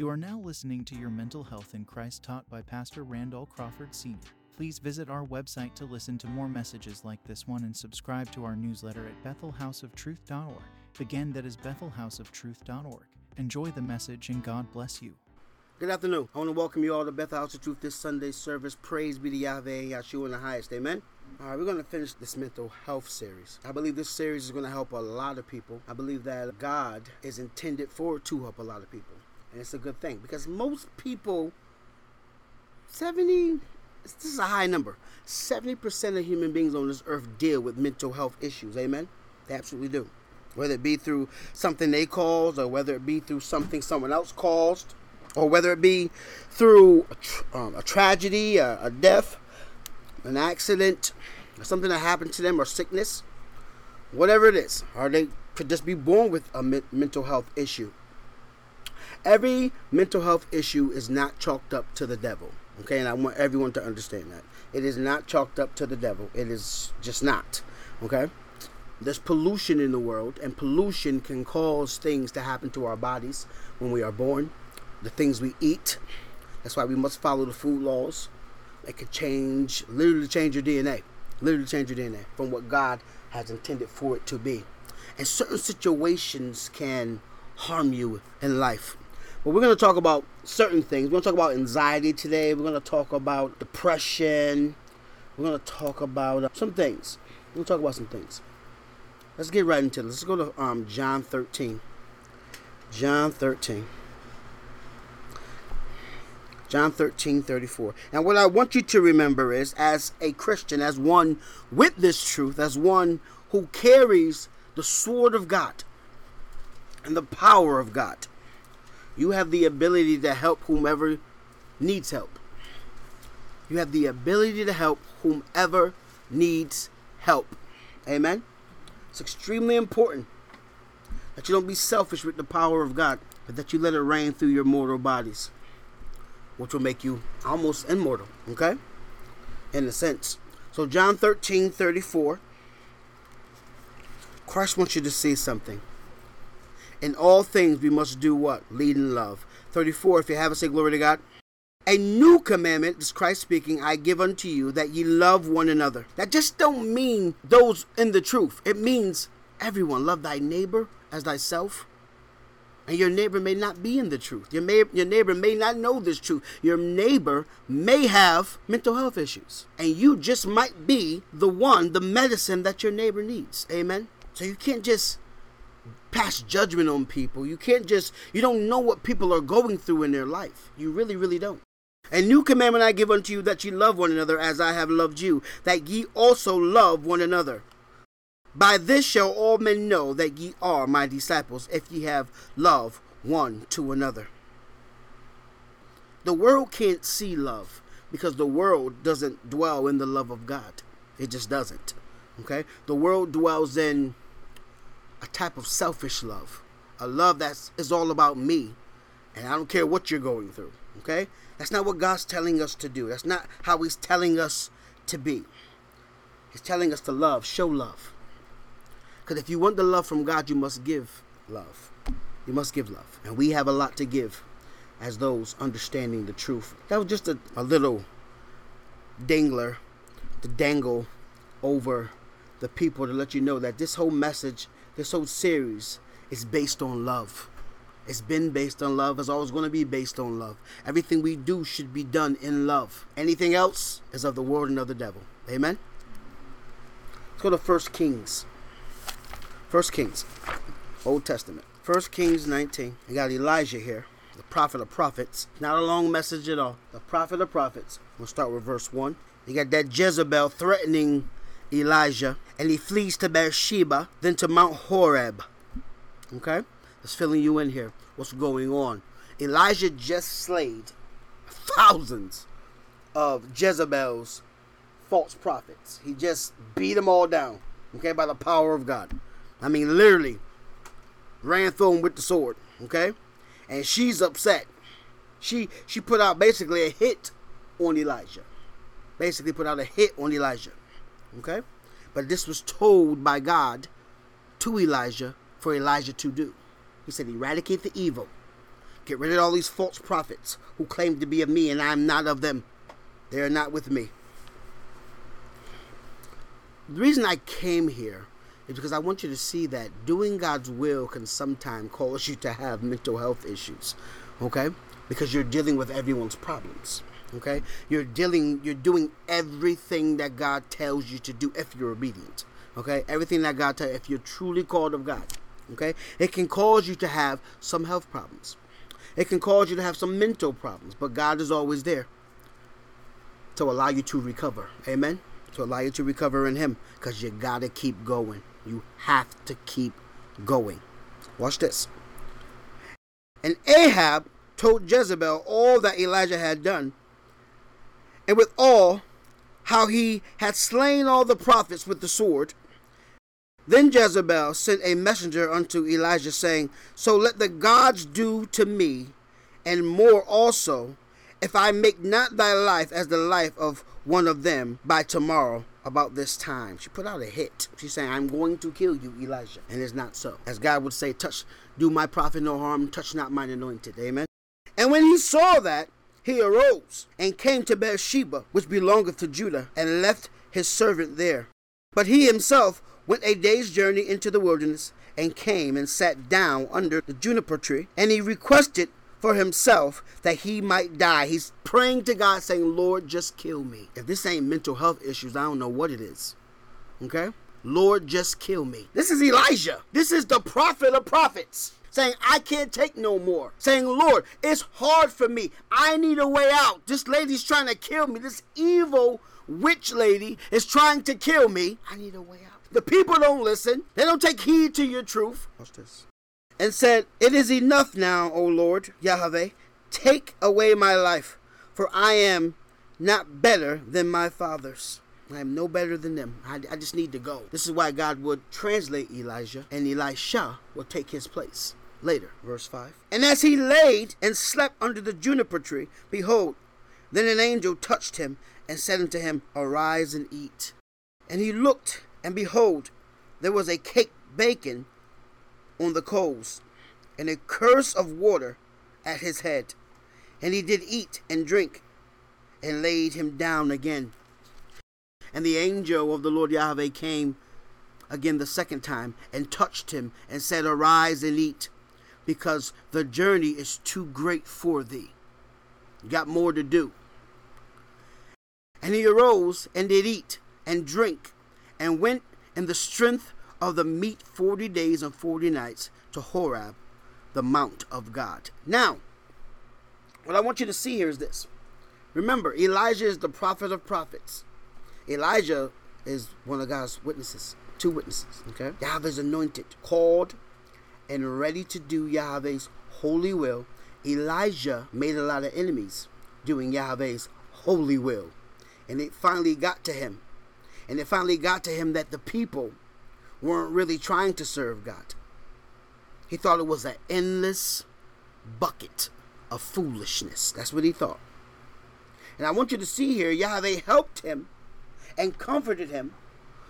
You are now listening to your Mental Health in Christ taught by Pastor Randall Crawford Sr. Please visit our website to listen to more messages like this one and subscribe to our newsletter at bethelhouseoftruth.org. Again, that is bethelhouseoftruth.org. Enjoy the message and God bless you. Good afternoon. I want to welcome you all to Bethel House of Truth this Sunday service. Praise be to Yahweh Yahshua in the highest. Amen. All right, we're going to finish this mental health series. I believe this series is going to help a lot of people. I believe that God is intended for to help a lot of people. And it's a good thing because most people, 70, this is a high number, 70% of human beings on this earth deal with mental health issues. Amen? They absolutely do. Whether it be through something they caused or whether it be through something someone else caused or whether it be through a, um, a tragedy, a, a death, an accident, something that happened to them, or sickness, whatever it is, or they could just be born with a me- mental health issue. Every mental health issue is not chalked up to the devil. Okay, and I want everyone to understand that. It is not chalked up to the devil. It is just not. Okay? There's pollution in the world, and pollution can cause things to happen to our bodies when we are born, the things we eat. That's why we must follow the food laws. It could change, literally change your DNA. Literally change your DNA from what God has intended for it to be. And certain situations can harm you in life. But we're going to talk about certain things. We're going to talk about anxiety today. We're going to talk about depression. We're going to talk about uh, some things. To talk about some things. Let's get right into it. Let's go to um, John 13. John 13. John 13, 34. And what I want you to remember is, as a Christian, as one with this truth, as one who carries the sword of God and the power of God, you have the ability to help whomever needs help. You have the ability to help whomever needs help. Amen? It's extremely important that you don't be selfish with the power of God, but that you let it reign through your mortal bodies which will make you almost immortal, okay? In a sense. So, John 13 34, Christ wants you to see something. In all things, we must do what? Lead in love. 34, if you have it, say glory to God. A new commandment, this Christ speaking, I give unto you that ye love one another. That just don't mean those in the truth. It means everyone. Love thy neighbor as thyself. And your neighbor may not be in the truth. Your, may, your neighbor may not know this truth. Your neighbor may have mental health issues. And you just might be the one, the medicine that your neighbor needs. Amen? So you can't just pass judgment on people. You can't just, you don't know what people are going through in their life. You really, really don't. A new commandment I give unto you that ye love one another as I have loved you, that ye also love one another. By this shall all men know that ye are my disciples, if ye have love one to another. The world can't see love because the world doesn't dwell in the love of God. It just doesn't. Okay? The world dwells in a type of selfish love, a love that is all about me, and I don't care what you're going through. Okay? That's not what God's telling us to do. That's not how He's telling us to be. He's telling us to love, show love. Because if you want the love from God, you must give love. You must give love. And we have a lot to give as those understanding the truth. That was just a, a little dangler to dangle over the people to let you know that this whole message, this whole series is based on love. It's been based on love. It's always going to be based on love. Everything we do should be done in love. Anything else is of the world and of the devil. Amen? Let's go to First Kings. First Kings, Old Testament. First Kings 19. You got Elijah here, the prophet of prophets. Not a long message at all. The prophet of prophets. We'll start with verse 1. You got that Jezebel threatening Elijah, and he flees to Beersheba, then to Mount Horeb. Okay? Just filling you in here. What's going on? Elijah just slayed thousands of Jezebel's false prophets. He just beat them all down. Okay, by the power of God. I mean, literally ran through him with the sword. Okay, and she's upset. She she put out basically a hit on Elijah. Basically, put out a hit on Elijah. Okay, but this was told by God to Elijah for Elijah to do. He said, "Eradicate the evil, Get rid of all these false prophets who claim to be of me and I'm not of them. They are not with me. The reason I came here is because I want you to see that doing God's will can sometimes cause you to have mental health issues. Okay? Because you're dealing with everyone's problems. Okay? You're dealing you're doing everything that God tells you to do if you're obedient. Okay? Everything that God tells if you're truly called of God. Okay? It can cause you to have some health problems. It can cause you to have some mental problems, but God is always there to allow you to recover. Amen. To allow you to recover in Him because you got to keep going. You have to keep going. Watch this. And Ahab told Jezebel all that Elijah had done, and with all how he had slain all the prophets with the sword. Then Jezebel sent a messenger unto Elijah, saying, So let the gods do to me, and more also, if I make not thy life as the life of one of them by tomorrow about this time. She put out a hit. She's saying, I'm going to kill you, Elijah. And it's not so. As God would say, touch, do my prophet no harm, touch not mine anointed. Amen. And when he saw that, he arose and came to Beersheba, which belongeth to Judah, and left his servant there. But he himself went a day's journey into the wilderness, and came and sat down under the juniper tree, and he requested for himself that he might die. He's praying to God, saying, Lord, just kill me. If this ain't mental health issues, I don't know what it is. Okay? Lord, just kill me. This is Elijah. This is the prophet of prophets. Saying, I can't take no more. Saying, Lord, it's hard for me. I need a way out. This lady's trying to kill me. This evil witch lady is trying to kill me. I need a way out. The people don't listen. They don't take heed to your truth. Watch this and said, It is enough now, O Lord Yahweh, take away my life, for I am not better than my fathers. I am no better than them. I, I, just need to go. This is why God would translate Elijah, and Elisha will take his place. Later, verse 5. And as he laid and slept under the juniper tree, behold, then an angel touched him and said unto him, Arise and eat. And he looked, and behold, there was a cake baking on the coals, and a curse of water at his head. And he did eat and drink, and laid him down again. And the angel of the Lord Yahweh came again the second time, and touched him, and said, Arise and eat, because the journey is too great for thee. You got more to do. And he arose and did eat and drink, and went in the strength of the meat forty days and forty nights to Horeb, the mount of God. Now, what I want you to see here is this. Remember, Elijah is the prophet of prophets. Elijah is one of God's witnesses, two witnesses. Okay, Yahweh's anointed, called, and ready to do Yahweh's holy will. Elijah made a lot of enemies doing Yahweh's holy will, and it finally got to him. And it finally got to him that the people weren't really trying to serve God. He thought it was an endless bucket of foolishness. That's what he thought. And I want you to see here, Yahweh helped him and comforted him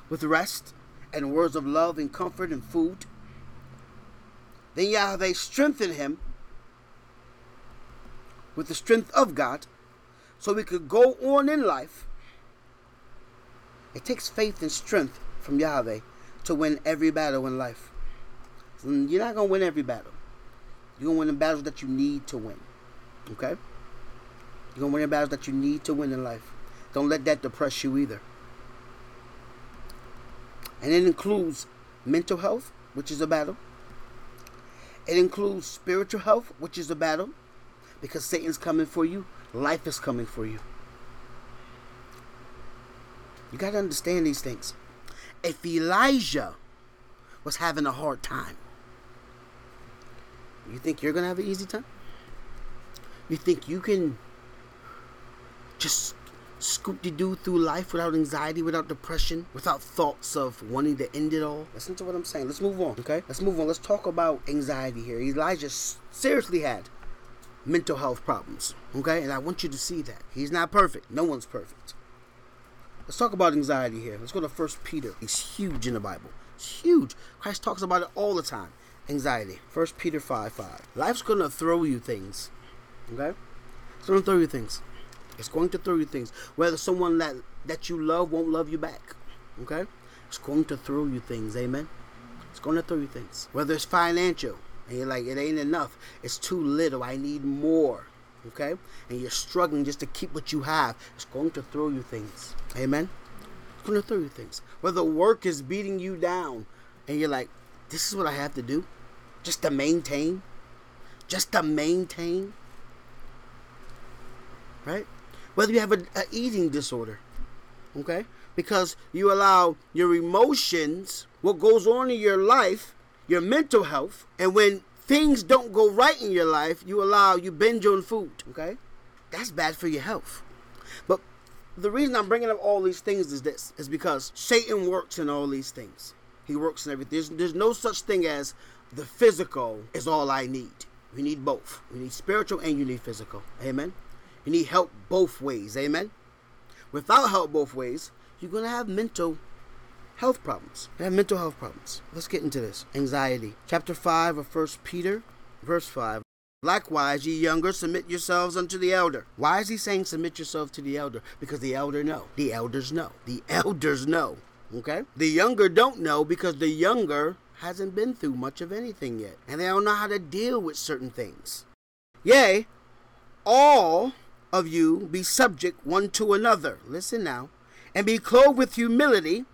with rest and words of love and comfort and food. Then Yahweh strengthened him with the strength of God so he could go on in life. It takes faith and strength from Yahweh to win every battle in life. You're not going to win every battle. You're going to win the battles that you need to win. Okay? You're going to win the battles that you need to win in life. Don't let that depress you either. And it includes mental health, which is a battle. It includes spiritual health, which is a battle. Because Satan's coming for you, life is coming for you. You got to understand these things if Elijah was having a hard time, you think you're going to have an easy time? You think you can just scoop de doo through life without anxiety, without depression, without thoughts of wanting to end it all? Listen to what I'm saying. Let's move on, okay? Let's move on. Let's talk about anxiety here. Elijah seriously had mental health problems, okay? And I want you to see that. He's not perfect. No one's perfect. Let's talk about anxiety here. Let's go to First Peter. It's huge in the Bible. It's huge. Christ talks about it all the time. anxiety. First Peter 5 5. Life's gonna throw you things. Okay? It's gonna throw you things. It's going to throw you things. Whether someone that, that you love won't love you back. Okay? It's going to throw you things. Amen? It's going to throw you things. Whether it's financial, and you're like, it ain't enough. It's too little. I need more. Okay? And you're struggling just to keep what you have. It's going to throw you things. Amen? It's going to throw you things. Whether work is beating you down, and you're like, this is what I have to do just to maintain. Just to maintain. Right? Whether you have a, a eating disorder. Okay? Because you allow your emotions, what goes on in your life, your mental health, and when things don't go right in your life, you allow you binge on food. Okay? That's bad for your health. But the reason I'm bringing up all these things is this is because Satan works in all these things. He works in everything. There's, there's no such thing as the physical is all I need. We need both. We need spiritual and you need physical. Amen. You need help both ways. Amen. Without help both ways, you're going to have mental health problems. You have mental health problems. Let's get into this. Anxiety. Chapter 5 of First Peter, verse 5. Likewise, ye younger, submit yourselves unto the elder. Why is he saying submit yourself to the elder? Because the elder know. The elders know. The elders know. Okay? The younger don't know because the younger hasn't been through much of anything yet. And they don't know how to deal with certain things. Yea, all of you be subject one to another. Listen now. And be clothed with humility.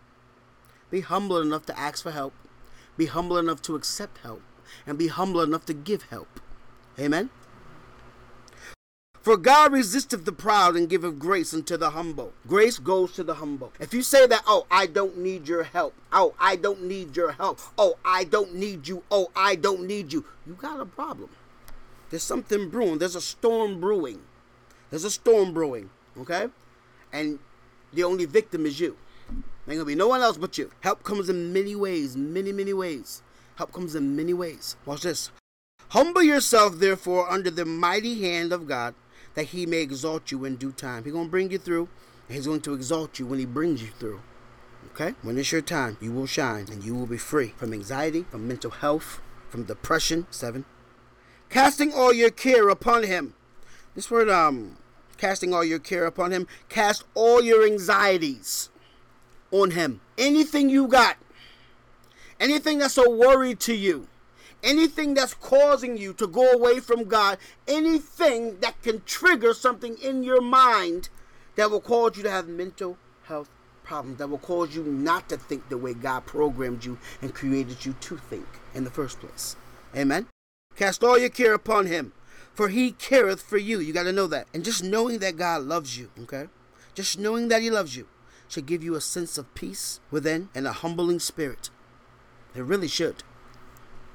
Be humble enough to ask for help. Be humble enough to accept help. And be humble enough to give help. Amen. For God resisteth the proud and giveth grace unto the humble. Grace goes to the humble. If you say that, oh, I don't need your help. Oh, I don't need your help. Oh, I don't need you. Oh, I don't need you. You got a problem. There's something brewing. There's a storm brewing. There's a storm brewing. Okay? And the only victim is you. Ain't gonna be no one else but you. Help comes in many ways, many, many ways. Help comes in many ways. Watch this. Humble yourself, therefore, under the mighty hand of God that he may exalt you in due time. He's to bring you through, and he's going to exalt you when he brings you through. Okay? When it's your time, you will shine and you will be free from anxiety, from mental health, from depression. Seven. Casting all your care upon him. This word, um, casting all your care upon him, cast all your anxieties on him. Anything you got, anything that's a worry to you, anything that's causing you to go away from God, anything that can trigger something in your mind that will cause you to have mental health problems, that will cause you not to think the way God programmed you and created you to think in the first place. Amen. Cast all your care upon him, for he careth for you. You got to know that. And just knowing that God loves you, okay? Just knowing that he loves you should give you a sense of peace within and a humbling spirit. It really should.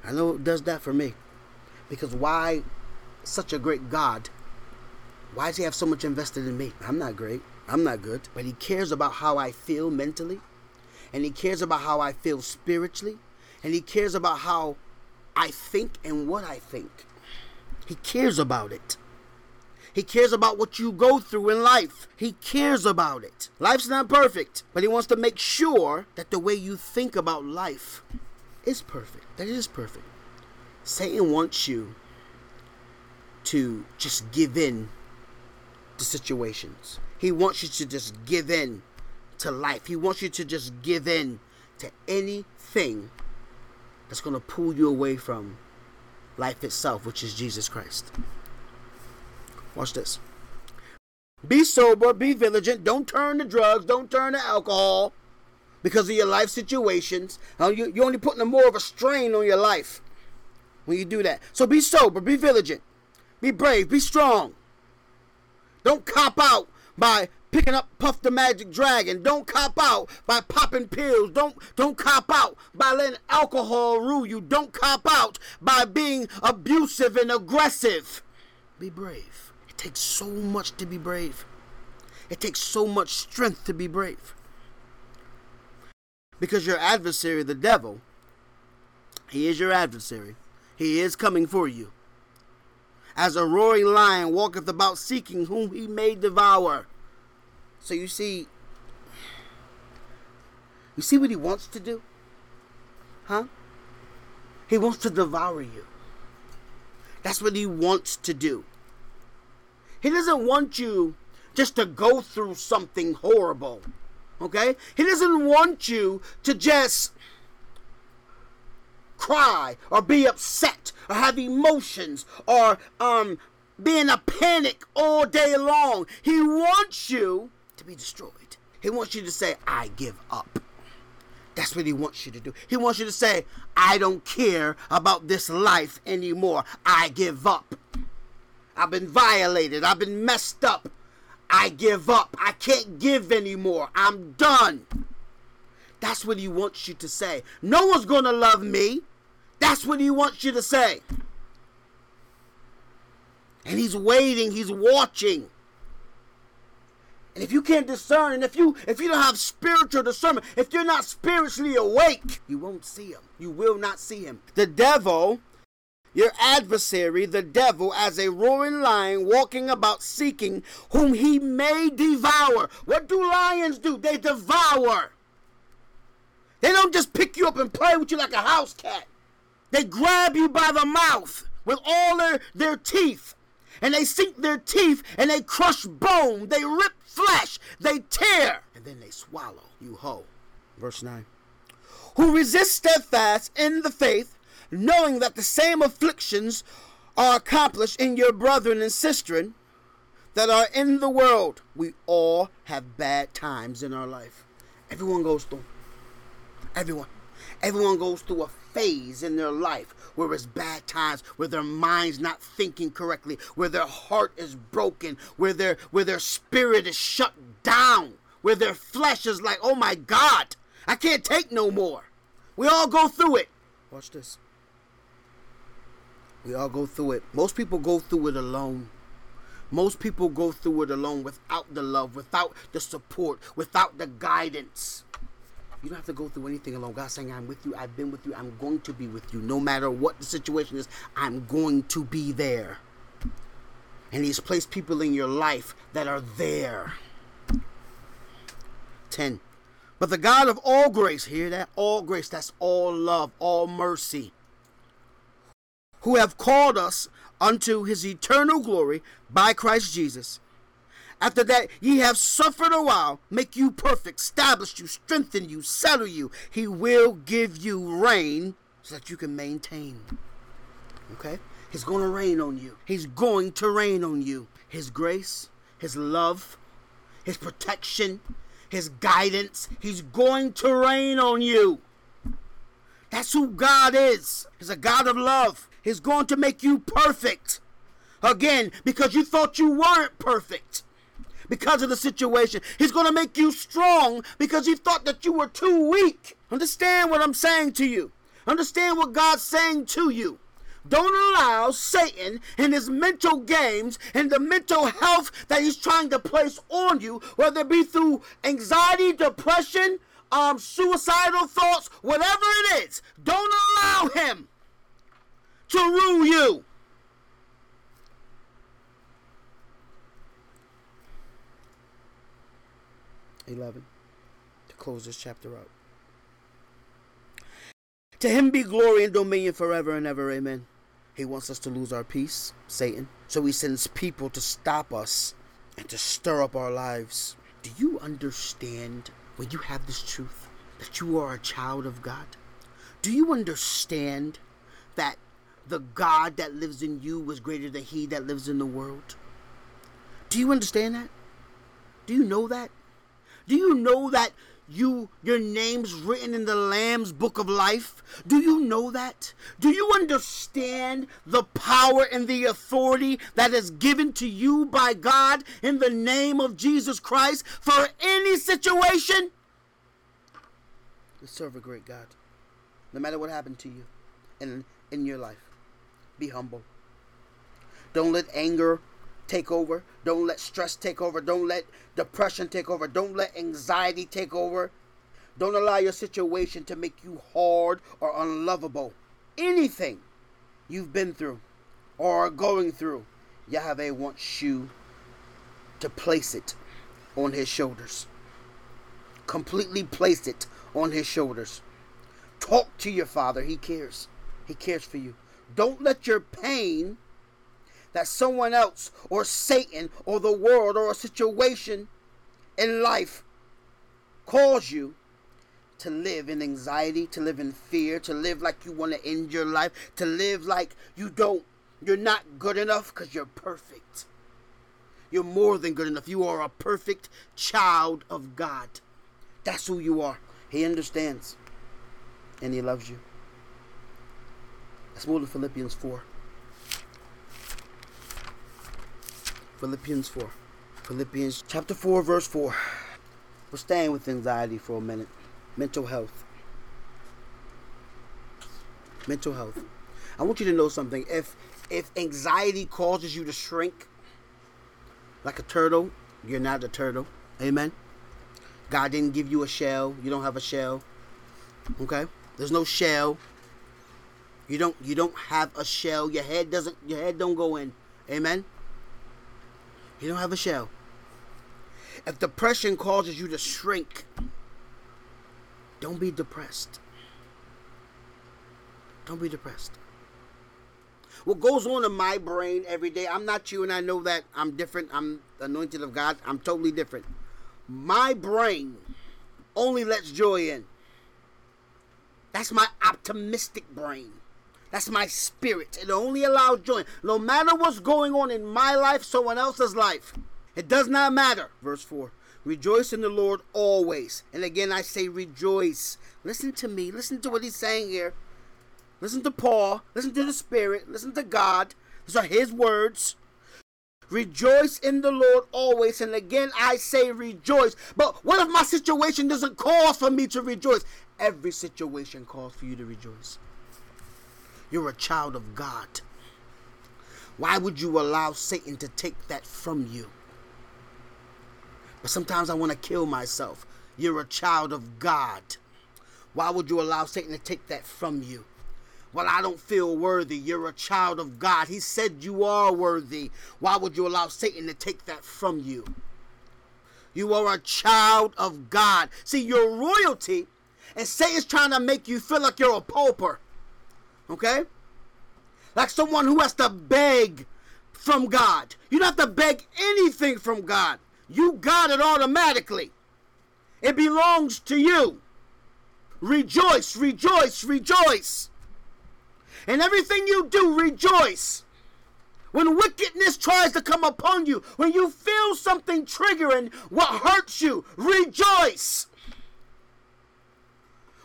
I know it does that for me. Because why such a great God? Why does he have so much invested in me? I'm not great. I'm not good. But he cares about how I feel mentally. And he cares about how I feel spiritually. And he cares about how I think and what I think. He cares about it. He cares about what you go through in life. He cares about it. Life's not perfect, but he wants to make sure that the way you think about life is perfect. That it is perfect. Satan wants you to just give in to situations. He wants you to just give in to life. He wants you to just give in to anything that's going to pull you away from life itself, which is Jesus Christ. Watch this. Be sober, be vigilant. Don't turn to drugs, don't turn to alcohol because of your life situations. You, you're only putting more of a strain on your life when you do that. So be sober, be vigilant, be brave, be strong. Don't cop out by picking up Puff the Magic Dragon. Don't cop out by popping pills. Don't don't cop out by letting alcohol rule you. Don't cop out by being abusive and aggressive. Be brave. It takes so much to be brave. It takes so much strength to be brave. Because your adversary, the devil, he is your adversary. He is coming for you. As a roaring lion walketh about seeking whom he may devour. So you see, you see what he wants to do? Huh? He wants to devour you. That's what he wants to do. He doesn't want you just to go through something horrible. Okay? He doesn't want you to just cry or be upset or have emotions or um be in a panic all day long. He wants you to be destroyed. He wants you to say, I give up. That's what he wants you to do. He wants you to say, I don't care about this life anymore. I give up. I've been violated. I've been messed up. I give up. I can't give anymore. I'm done. That's what he wants you to say. No one's going to love me. That's what he wants you to say. And he's waiting, he's watching. And if you can't discern, and if you if you don't have spiritual discernment, if you're not spiritually awake, you won't see him. You will not see him. The devil, your adversary, the devil, as a roaring lion walking about seeking whom he may devour. What do lions do? They devour. They don't just pick you up and play with you like a house cat. They grab you by the mouth with all their, their teeth. And they sink their teeth and they crush bone. They rip flesh. They tear. And then they swallow you whole. Verse 9. Who resist steadfast in the faith, knowing that the same afflictions are accomplished in your brethren and sistren that are in the world. We all have bad times in our life. Everyone goes through. Everyone. Everyone goes through a phase in their life where it's bad times, where their mind's not thinking correctly, where their heart is broken, where their where their spirit is shut down, where their flesh is like, "Oh my God, I can't take no more." We all go through it. Watch this. We all go through it. Most people go through it alone. Most people go through it alone without the love, without the support, without the guidance. You don't have to go through anything alone. God's saying, I'm with you. I've been with you. I'm going to be with you. No matter what the situation is, I'm going to be there. And He's placed people in your life that are there. 10. But the God of all grace, hear that? All grace, that's all love, all mercy, who have called us unto his eternal glory by Christ Jesus after that, ye have suffered a while, make you perfect, establish you, strengthen you, settle you. He will give you rain so that you can maintain. Okay? He's going to rain on you. He's going to rain on you. His grace, His love, His protection, His guidance. He's going to rain on you. That's who God is. He's a God of love. He's going to make you perfect. Again, because you thought you weren't perfect because of the situation. He's going to make you strong because he thought that you were too weak. Understand what I'm saying to you. Understand what God's saying to you. Don't allow Satan and his mental games and the mental health that he's trying to place on you, whether it be through anxiety, depression, um, suicidal thoughts, whatever it is. Don't allow him to rule you. 11 to close this chapter out. To him be glory and dominion forever and ever. Amen. He wants us to lose our peace, Satan. So he sends people to stop us and to stir up our lives. Do you understand when you have this truth that you are a child of God? Do you understand that the God that lives in you was greater than he that lives in the world? Do you understand that? Do you know that? Do you know that you your name's written in the lamb's book of life? Do you know that? Do you understand the power and the authority that is given to you by god in the name of jesus christ for any situation? Serve a great god no matter what happened to you in in your life. Be humble. Don't let anger take over. Don't let stress take over. Don't let depression take over. Don't let anxiety take over. Don't allow your situation to make you hard or unlovable. Anything you've been through or are going through, Yahweh wants you to place it on his shoulders. Completely place it on his shoulders. Talk to your father, he cares. He cares for you. Don't let your pain that someone else or Satan or the world or a situation in life cause you to live in anxiety, to live in fear, to live like you want to end your life, to live like you don't, you're not good enough because you're perfect. You're more than good enough. You are a perfect child of God. That's who you are. He understands and He loves you. Let's move to Philippians 4. Philippians 4. Philippians chapter 4, verse 4. We're staying with anxiety for a minute. Mental health. Mental health. I want you to know something. If if anxiety causes you to shrink like a turtle, you're not a turtle. Amen. God didn't give you a shell. You don't have a shell. Okay? There's no shell. You don't you don't have a shell. Your head doesn't your head don't go in. Amen. You don't have a shell. If depression causes you to shrink, don't be depressed. Don't be depressed. What goes on in my brain every day, I'm not you and I know that I'm different. I'm anointed of God. I'm totally different. My brain only lets joy in. That's my optimistic brain. That's my spirit. It only allows joy. No matter what's going on in my life, someone else's life. It does not matter. Verse 4 Rejoice in the Lord always. And again, I say rejoice. Listen to me. Listen to what he's saying here. Listen to Paul. Listen to the Spirit. Listen to God. These are his words. Rejoice in the Lord always. And again, I say rejoice. But what if my situation doesn't cause for me to rejoice? Every situation calls for you to rejoice. You're a child of God. Why would you allow Satan to take that from you? But sometimes I want to kill myself. You're a child of God. Why would you allow Satan to take that from you? Well, I don't feel worthy. You're a child of God. He said you are worthy. Why would you allow Satan to take that from you? You are a child of God. See, you're royalty, and Satan's trying to make you feel like you're a pauper. Okay? Like someone who has to beg from God. You don't have to beg anything from God. You got it automatically. It belongs to you. Rejoice, rejoice, rejoice. And everything you do, rejoice. When wickedness tries to come upon you, when you feel something triggering what hurts you, rejoice.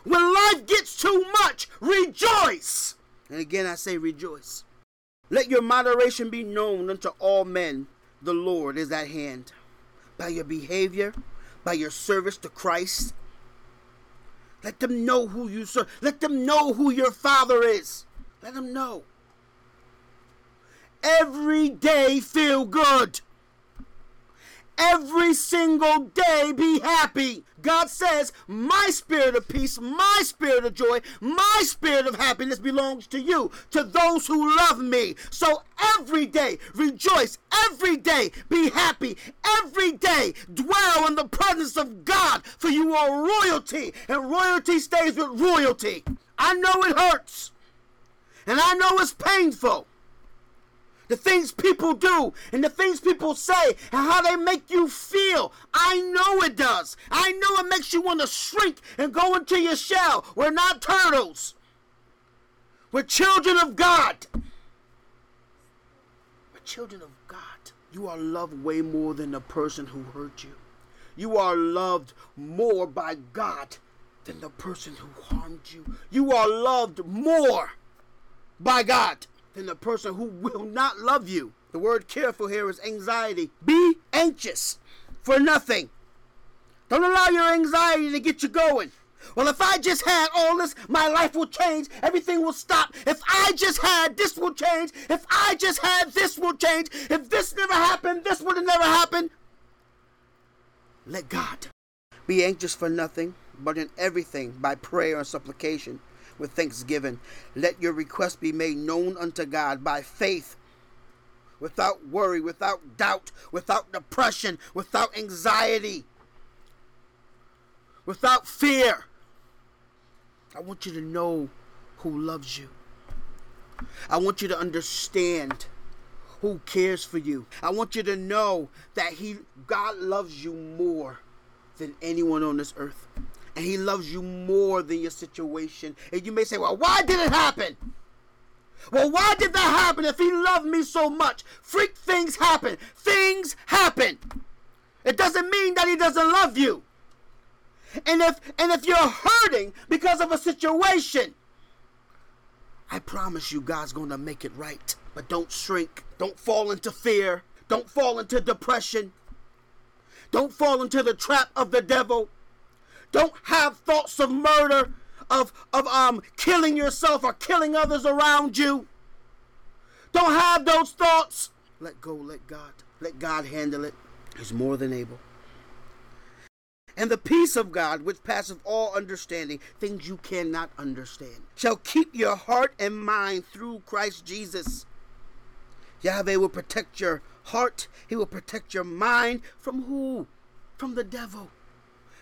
When life gets too much, rejoice. And again, I say rejoice. Let your moderation be known unto all men. The Lord is at hand by your behavior, by your service to Christ. Let them know who you serve. Let them know who your Father is. Let them know. Every day feel good. Every single day be happy. God says, My spirit of peace, my spirit of joy, my spirit of happiness belongs to you, to those who love me. So every day, rejoice. Every day, be happy. Every day, dwell in the presence of God, for you are royalty, and royalty stays with royalty. I know it hurts, and I know it's painful the things people do and the things people say and how they make you feel. I know it does. I know it makes you want to shrink and go into your shell. We're not turtles. We're children of God. We're children of God. You are loved way more than the person who hurt you. You are loved more by God than the person who harmed you. You are loved more by God than the person who will not love you. The word careful here is anxiety. Be anxious for nothing. Don't allow your anxiety to get you going. Well, if I just had all this, my life will change. Everything will stop. If I just had, this will change. If I just had, this will change. If this never happened, this would have never happened. Let God be anxious for nothing, but in everything by prayer and supplication with thanksgiving. Let your request be made known unto God by faith, without worry, without doubt, without depression, without anxiety, without fear. I want you to know who loves you. I want you to understand who cares for you. I want you to know that he God loves you more than anyone on this earth. And he loves you more than your situation. And you may say, "Well, why did it happen?" Well, why did that happen if he loved me so much? Freak things happen. Things happen. It doesn't mean that he doesn't love you. And if and if you're hurting because of a situation, I promise you God's going to make it right. But don't shrink. Don't fall into fear. Don't fall into depression. Don't fall into the trap of the devil. Don't have thoughts of murder, of, of um, killing yourself or killing others around you. Don't have those thoughts. Let go, let God. Let God handle it. He's more than able. And the peace of God, which passeth all understanding, things you cannot understand, shall keep your heart and mind through Christ Jesus. Yahweh will protect your heart. He will protect your mind from who? From the devil.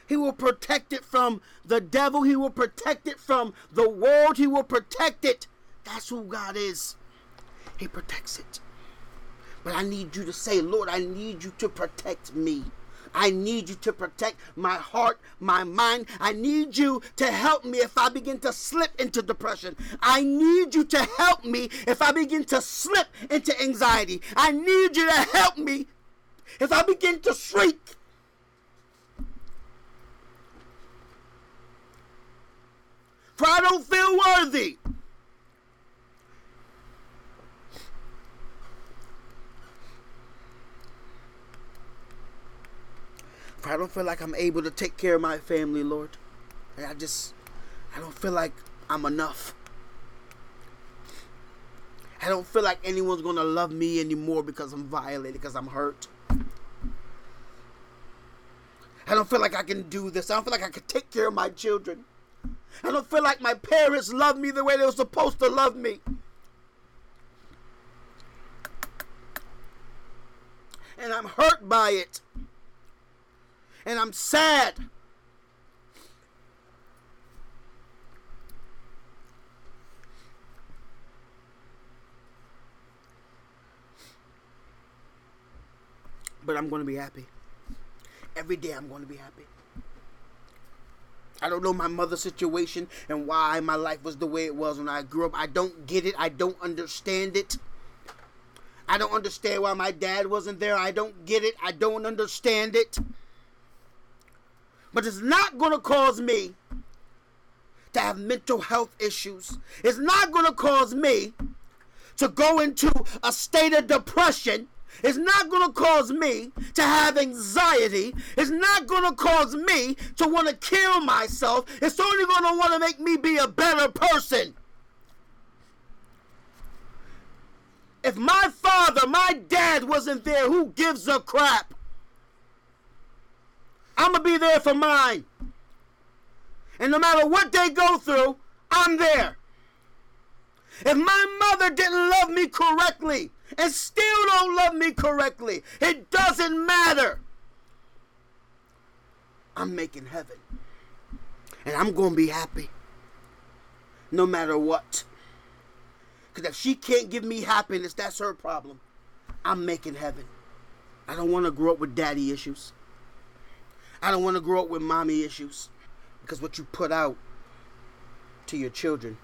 He will protect it from the devil. He will protect it from the world. He will protect it. That's who God is. He protects it. But I need you to say, Lord, I need you to protect me. I need you to protect my heart, my mind. I need you to help me if I begin to slip into depression. I need you to help me if I begin to slip into anxiety. I need you to help me if I begin to shriek. For I don't feel worthy. For I don't feel like I'm able to take care of my family, Lord. And I just, I don't feel like I'm enough. I don't feel like anyone's to love me anymore because I'm violated, because I'm hurt. I don't feel like I can do this. I don't feel like I can take care of my children. I don't feel like my parents love me the way they were supposed to love me. And I'm hurt by it and I'm sad. But I'm going to be happy. Every day I'm going to be happy. I don't know my mother's situation and why my life was the way it was when I grew up. I don't get it. I don't understand it. I don't understand why my dad wasn't there. I don't get it. I don't understand it but it's not going to cause me to have mental health issues. It's not going to cause me to go into a state of depression. It's not going to cause me to have anxiety. It's not going to cause me to want to kill myself. It's only going to want to make me be a better person. If my father, my dad wasn't there, who gives a crap? I'm going to be there for mine. And no matter what they go through, I'm there. If my mother didn't love me correctly and still don't love me correctly, it doesn't matter. I'm making heaven. And I'm going to be happy no matter what. Because if she can't give me happiness, that's her problem. I'm making heaven. I don't want to grow up with daddy issues. I don't want to grow up with mommy issues because what you put out to your children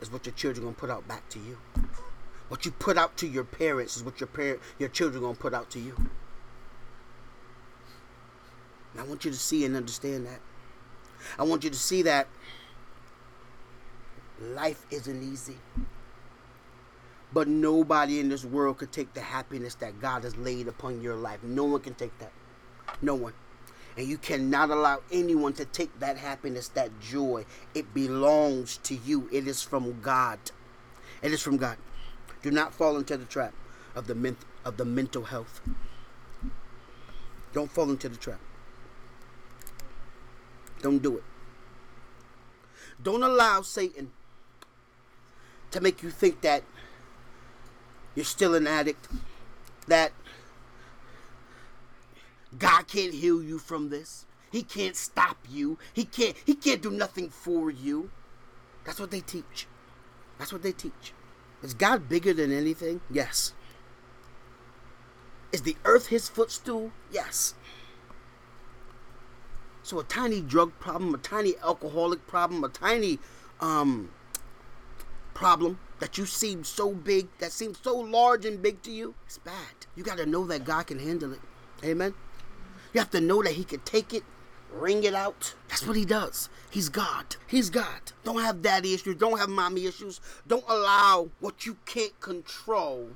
is what your children gonna put out back to you. What you put out to your parents is what your parent, your children gonna put out to you. And I want you to see and understand that. I want you to see that life isn't easy. But nobody in this world could take the happiness that God has laid upon your life. No one can take that. No one. And you cannot allow anyone to take that happiness, that joy. It belongs to you. It is from God. It is from God. Do not fall into the trap of the men- of the mental health. Don't fall into the trap. Don't do it. Don't allow Satan to make you think that you're still an addict, that God can't heal you from this. He can't stop you. He can't he can't do nothing for you. That's what they teach. That's what they teach. Is God bigger than anything? Yes. Is the earth his footstool? Yes. So a tiny drug problem, a tiny alcoholic problem, a tiny um, problem that you seem so big, that seems so large and big to you, it's bad. You got to know that God can handle it. Amen. You have to know that He can take it, wring it out. That's what He does. He's God. He's God. Don't have daddy issues. Don't have mommy issues. Don't allow what you can't control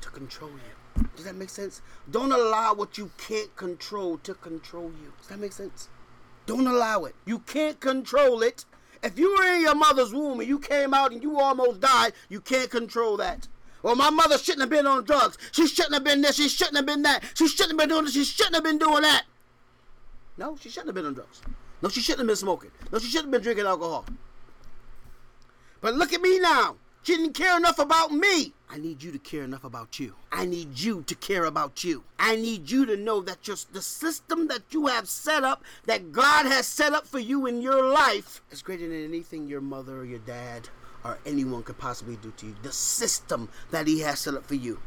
to control you. Does that make sense? Don't allow what you can't control to control you. Does that make sense? Don't allow it. You can't control it. If you were in your mother's womb and you came out and you almost died, you can't control that. Well, my mother shouldn't have been on drugs. She shouldn't have been this. She shouldn't have been that. She shouldn't have been doing this. She shouldn't have been doing that. No, she shouldn't have been on drugs. No, she shouldn't have been smoking. No, she shouldn't have been drinking alcohol. But look at me now. She didn't care enough about me. I need you to care enough about you. I need you to care about you. I need you to know that just the system that you have set up, that God has set up for you in your life, is greater than anything your mother or your dad or anyone could possibly do to you. The system that He has set up for you.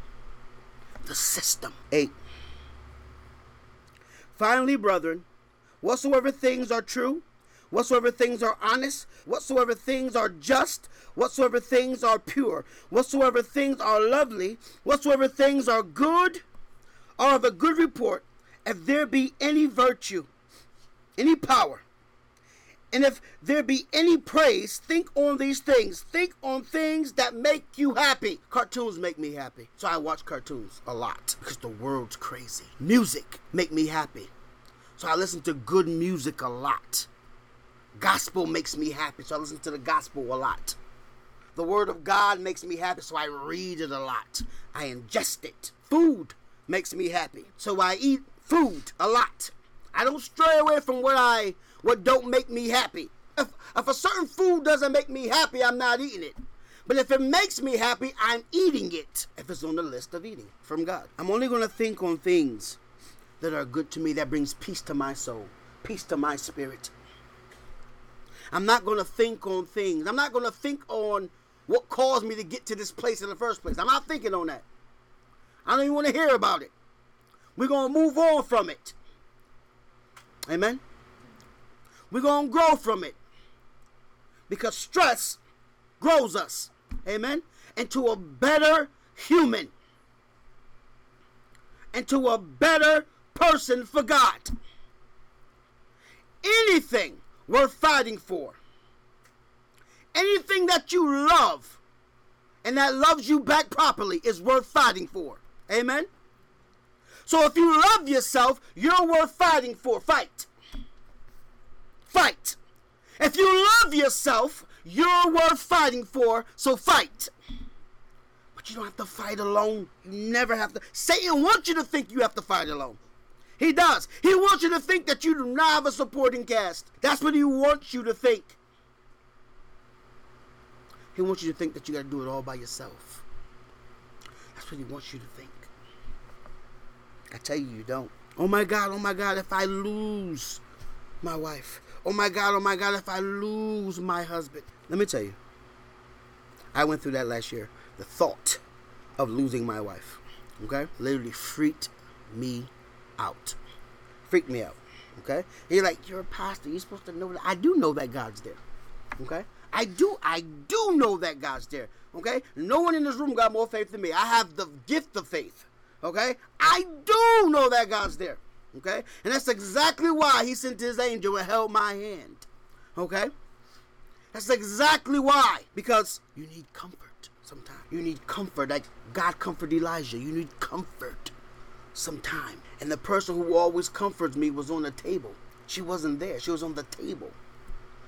The system. Eight. Finally, brethren, whatsoever things are true, whatsoever things are honest, whatsoever things are just, whatsoever things are pure, whatsoever things are lovely, whatsoever things are good, are of a good report, if there be any virtue, any power, and if there be any praise, think on these things. Think on things that make you happy. Cartoons make me happy. So I watch cartoons a lot because the world's crazy. Music make me happy. So I listen to good music a lot. Gospel makes me happy, so I listen to the gospel a lot. The word of God makes me happy, so I read it a lot. I ingest it. Food makes me happy, so I eat food a lot. I don't stray away from what I what don't make me happy. If, if a certain food doesn't make me happy, I'm not eating it. But if it makes me happy, I'm eating it. If it's on the list of eating from God, I'm only going to think on things that are good to me, that brings peace to my soul, peace to my spirit. I'm not going to think on things. I'm not going to think on what caused me to get to this place in the first place. I'm not thinking on that. I don't even want to hear about it. We're going to move on from it. Amen. We're going to grow from it. Because stress grows us. Amen. Into a better human. Into a better person forgot Anything worth fighting for. Anything that you love and that loves you back properly is worth fighting for. Amen? So if you love yourself, you're worth fighting for. Fight. Fight. If you love yourself, you're worth fighting for. So fight. But you don't have to fight alone. You never have to. Satan wants you to think you have to fight alone. He does. He wants you to think that you do not have a supporting cast. That's what he wants you to think. He wants you to think that you got to do it all by yourself. That's what he wants you to think. I tell you, you don't. Oh my God, oh my God, if I lose my wife. Oh my God, oh my God, if I lose my husband. Let me tell you, I went through that last year. The thought of losing my wife, okay, literally freaked me out. Freaked me out. Okay? You're like, you're a pastor. You're supposed to know that. I do know that God's there. Okay? I do, I do know that God's there. Okay? No one in this room got more faith than me. I have the gift of faith. Okay? I do know that God's there. Okay? And that's exactly why he sent his angel and held my hand. Okay? That's exactly why. Because you need comfort sometimes. You need comfort. Like God comforted Elijah. You need comfort sometime. And the person who always comforts me was on the table. She wasn't there. She was on the table.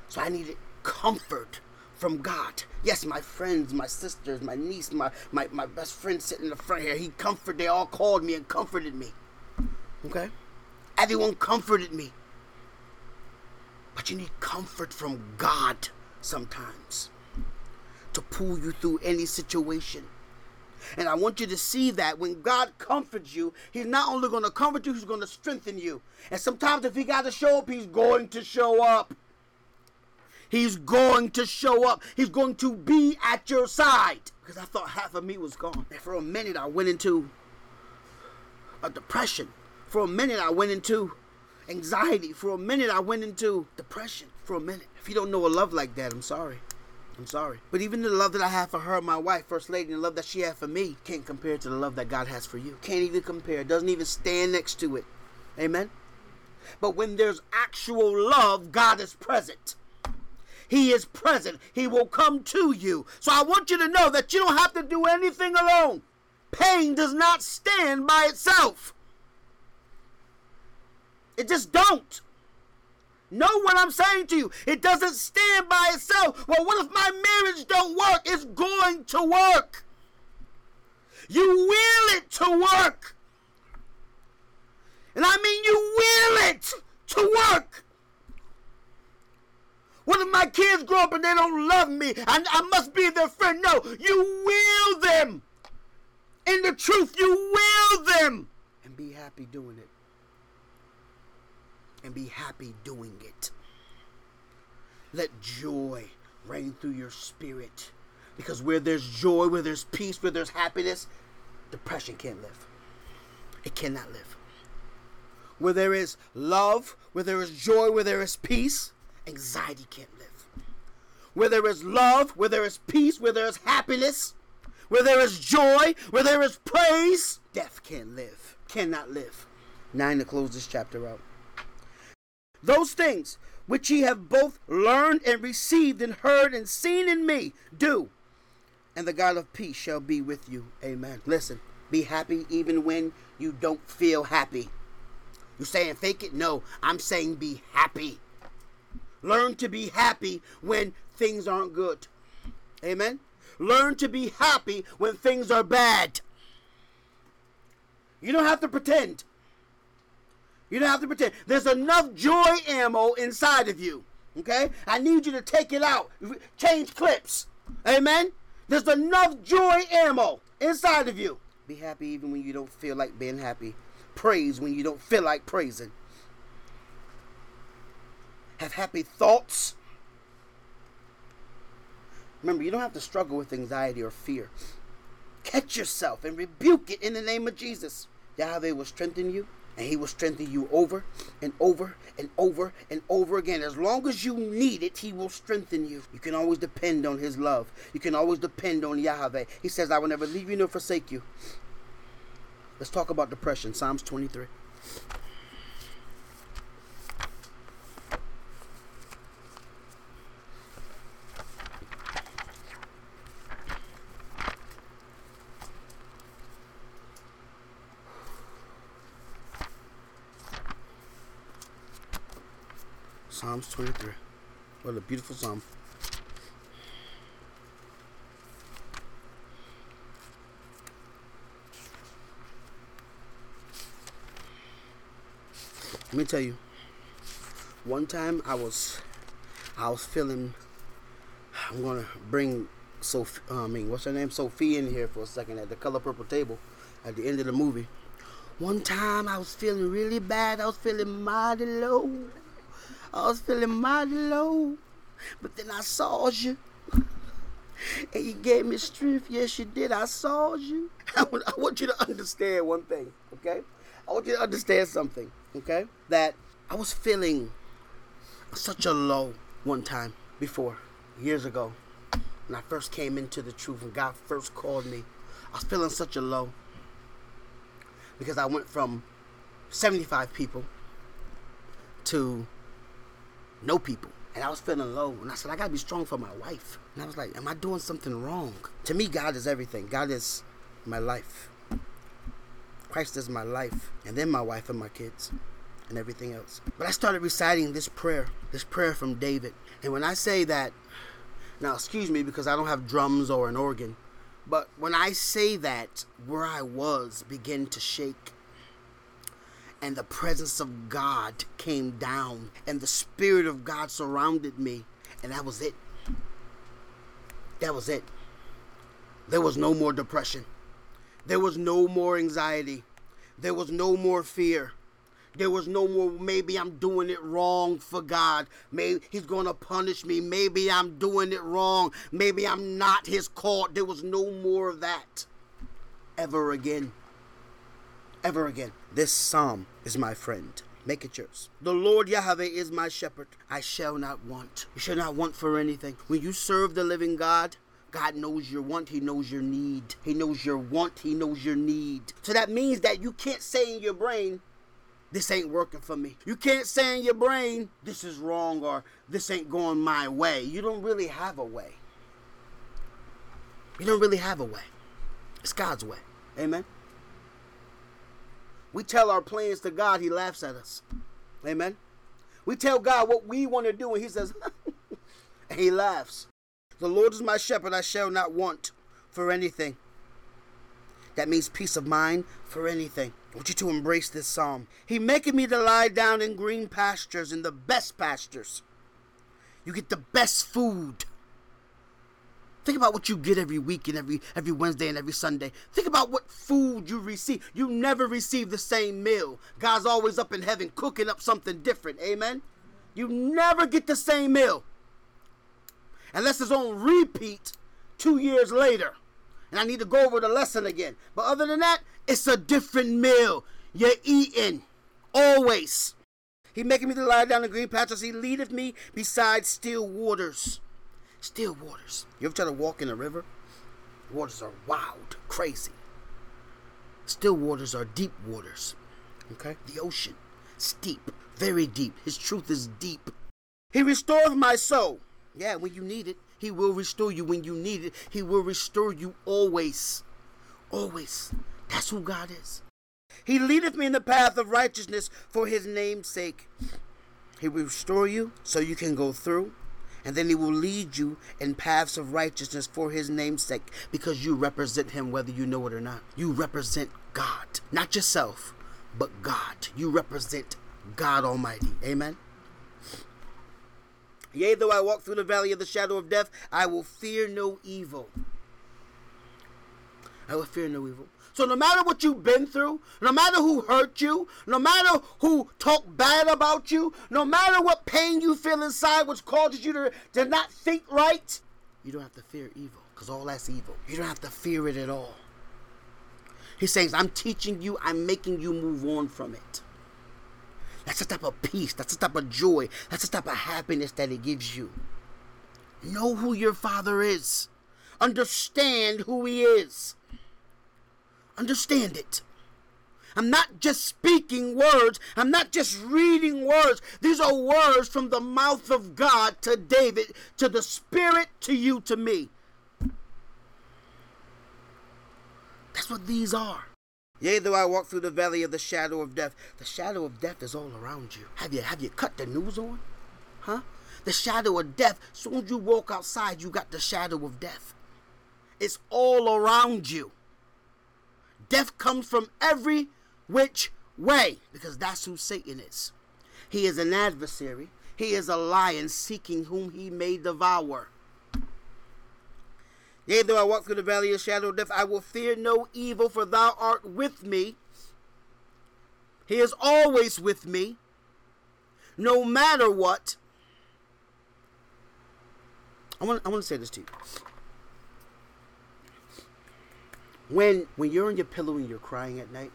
So I needed comfort from God. Yes, my friends, my sisters, my niece, my, my, my best friend sitting in the front here, he comforted, they all called me and comforted me. Okay? Everyone comforted me. But you need comfort from God sometimes to pull you through any situation. And I want you to see that when God comforts you, He's not only going to comfort you, He's going to strengthen you. And sometimes if He got to show up, He's going to show up. He's going to show up. He's going to be at your side. Because I thought half of me was gone. And for a minute, I went into a depression. For a minute, I went into anxiety. For a minute, I went into depression. For a minute. If you don't know a love like that, I'm sorry. I'm sorry. But even the love that I have for her, my wife, First Lady, and the love that she had for me can't compare to the love that God has for you. Can't even compare. Doesn't even stand next to it. Amen? But when there's actual love, God is present. He is present. He will come to you. So I want you to know that you don't have to do anything alone. Pain does not stand by itself. It just don't. Know what I'm saying to you. It doesn't stand by itself. Well, what if my marriage don't work? It's going to work. You will it to work. And I mean you will it to work. What if my kids grow up and they don't love me? And I must be their friend. No, you will them. In the truth, you will them. And be happy doing it. And be happy doing it. Let joy reign through your spirit. Because where there's joy, where there's peace, where there's happiness, depression can't live. It cannot live. Where there is love, where there is joy, where there is peace, anxiety can't live. Where there is love, where there is peace, where there is happiness, where there is joy, where there is praise, death can't live, cannot live. Nine to close this chapter out. Those things which ye have both learned and received and heard and seen in me, do, and the God of peace shall be with you. Amen. Listen, be happy even when you don't feel happy. You saying fake it? No, I'm saying be happy. Learn to be happy when things aren't good. Amen. Learn to be happy when things are bad. You don't have to pretend. You don't have to pretend. There's enough joy ammo inside of you. Okay? I need you to take it out. Change clips. Amen? There's enough joy ammo inside of you. Be happy even when you don't feel like being happy. Praise when you don't feel like praising. Have happy thoughts. Remember, you don't have to struggle with anxiety or fear. Catch yourself and rebuke it in the name of Jesus. Yahweh will strengthen you and he will strengthen you over and over and over and over again. As long as you need it, he will strengthen you. You can always depend on his love. You can always depend on Yahweh. He says, I will never leave you nor forsake you. Let's talk about depression. Psalms 23. Psalms 23. What a beautiful psalm. Let me tell you. One time I was I was feeling I'm gonna bring Sophie uh, I mean what's her name? Sophie in here for a second at the color purple table at the end of the movie. One time I was feeling really bad, I was feeling mighty low. I was feeling mighty low. But then I saw you. And you gave me strength. Yes, you did. I saw you. I want, you to understand one thing, okay? I want you to understand something, okay? That I was feeling such a low one time before, years ago. When I first came into the truth, when God first called me, I was feeling such a low. Because I went from 75 people to no people. And I was feeling low. And I said, I got to be strong for my wife. And I was like, Am I doing something wrong? To me, God is everything. God is my life. Christ is my life. And then my wife and my kids and everything else. But I started reciting this prayer, this prayer from David. And when I say that, now excuse me because I don't have drums or an organ. But when I say that, where I was began to shake and the presence of God came down, and the Spirit of God surrounded me, and that was it. That was it. There was no more depression. There was no more anxiety. There was no more fear. There was no more, maybe I'm doing it wrong for God. Maybe He's going to punish me. Maybe I'm doing it wrong. Maybe I'm not His called. There was no more of that ever again. Ever again. This psalm is my friend. Make it yours. The Lord Yahweh is my shepherd. I shall not want. You shall not want for anything. When you serve the living God, God knows your want, He knows your need. He knows your want, He knows your need. So that means that you can't say in your brain, this ain't working for me. You can't say in your brain, this is wrong or this ain't going my way. You don't really have a way. You don't really have a way. It's God's way. Amen. We tell our plans to God, He laughs at us. Amen. We tell God what we want to do, and He says, and He laughs. The Lord is my shepherd, I shall not want for anything. That means peace of mind for anything. I want you to embrace this psalm. He maketh me to lie down in green pastures, in the best pastures. You get the best food. Think about what you get every week and every every Wednesday and every Sunday. Think about what food you receive. You never receive the same meal. God's always up in heaven cooking up something different. Amen. You never get the same meal unless it's on repeat two years later. And I need to go over the lesson again. But other than that, it's a different meal. You're eating always. He maketh me to lie down in green pastures. He leadeth me beside still waters. Still waters. You ever try to walk in a river? Waters are wild, crazy. Still waters are deep waters. Okay? The ocean. Steep. Very deep. His truth is deep. He restoreth my soul. Yeah, when you need it. He will restore you when you need it. He will restore you always. Always. That's who God is. He leadeth me in the path of righteousness for his name's sake. He will restore you so you can go through, and then he will lead you in paths of righteousness for his name's sake because you represent him whether you know it or not. You represent God, not yourself, but God. You represent God Almighty. Amen. Yea, though I walk through the valley of the shadow of death, I will fear no evil. I will fear no evil. So no matter what you've been through, no matter who hurt you, no matter who talked bad about you, no matter what pain you feel inside which causes you to, to not think right, you don't have to fear evil because all that's evil. You don't have to fear it at all. He says, I'm teaching you, I'm making you move on from it. That's the type of peace, that's the type of joy, that's the type of happiness that it gives you. Know who your father is. Understand who he is. Understand it. I'm not just speaking words. I'm not just reading words. These are words from the mouth of God to David, to the Spirit, to you, to me. That's what these are. Yea, though I walk through the valley of the shadow of death, the shadow of death is all around you. Have you have you cut the news on? Huh? The shadow of death. Soon as you walk outside, you got the shadow of death. It's all around you. Death comes from every which way because that's who Satan is. He is an adversary. He is a lion seeking whom he may devour. Yea, though I walk through the valley of shadow of death, I will fear no evil, for thou art with me. He is always with me, no matter what. I want, I want to say this to you. When when you're on your pillow and you're crying at night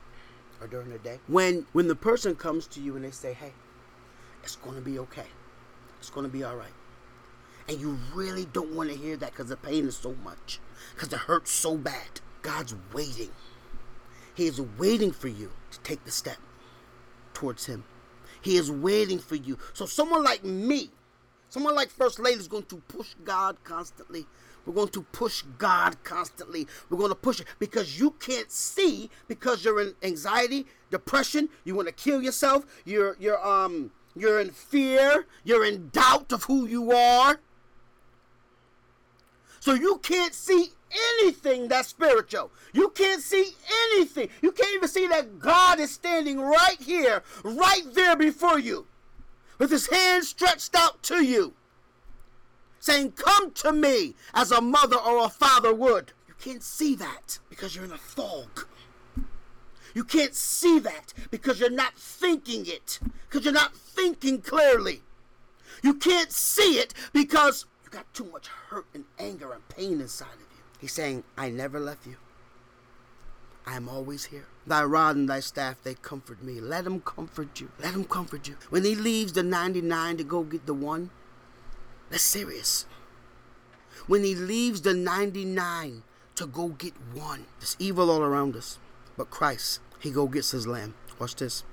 or during the day, when when the person comes to you and they say, "Hey, it's going to be okay. It's going to be all right." And you really don't want to hear that because the pain is so much, because it hurts so bad. God's waiting. He is waiting for you to take the step towards Him. He is waiting for you. So, someone like me, someone like First Lady, is going to push God constantly. We're going to push God constantly. We're going to push it because you can't see because you're in anxiety, depression. You want to kill yourself. You're you're um you're in fear. You're in doubt of who you are. So you can't see anything that's spiritual. You can't see anything. You can't even see that God is standing right here, right there before you, with his hand stretched out to you, saying, Come to me as a mother or a father would. You can't see that because you're in a fog. You can't see that because you're not thinking it, because you're not thinking clearly. You can't see it because you got too much hurt and anger and pain inside of you. He's saying, I never left you. I am always here. Thy rod and thy staff, they comfort me. Let him comfort you. Let him comfort you. When he leaves the 99 to go get the one, that's serious. When he leaves the 99 to go get one, there's evil all around us. But Christ, he go gets his lamb. Watch this.